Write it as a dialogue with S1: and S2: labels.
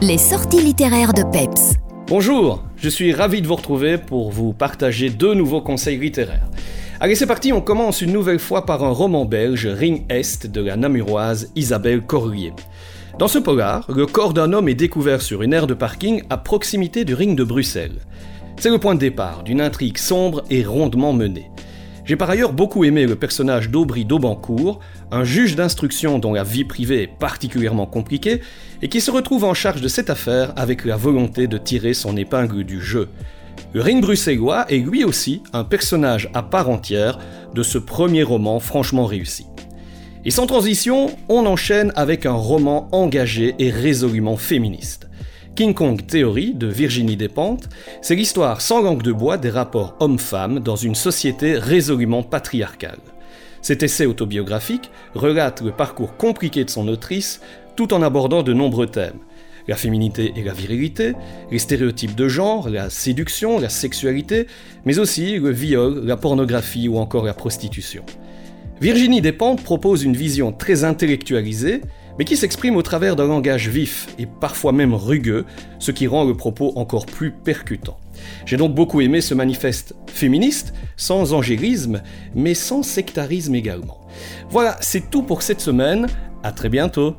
S1: Les sorties littéraires de Peps.
S2: Bonjour, je suis ravi de vous retrouver pour vous partager deux nouveaux conseils littéraires. Allez, c'est parti, on commence une nouvelle fois par un roman belge, Ring Est, de la namuroise Isabelle Corrier. Dans ce polar, le corps d'un homme est découvert sur une aire de parking à proximité du ring de Bruxelles. C'est le point de départ d'une intrigue sombre et rondement menée. J'ai par ailleurs beaucoup aimé le personnage d'Aubry d'Aubancourt, un juge d'instruction dont la vie privée est particulièrement compliquée et qui se retrouve en charge de cette affaire avec la volonté de tirer son épingle du jeu. Le ring bruxellois est lui aussi un personnage à part entière de ce premier roman franchement réussi. Et sans transition, on enchaîne avec un roman engagé et résolument féministe. King Kong Theory de Virginie Despentes, c'est l'histoire sans langue de bois des rapports hommes-femmes dans une société résolument patriarcale. Cet essai autobiographique relate le parcours compliqué de son autrice tout en abordant de nombreux thèmes. La féminité et la virilité, les stéréotypes de genre, la séduction, la sexualité, mais aussi le viol, la pornographie ou encore la prostitution. Virginie Despentes propose une vision très intellectualisée, mais qui s'exprime au travers d'un langage vif et parfois même rugueux, ce qui rend le propos encore plus percutant. J'ai donc beaucoup aimé ce manifeste féministe, sans angélisme, mais sans sectarisme également. Voilà, c'est tout pour cette semaine, à très bientôt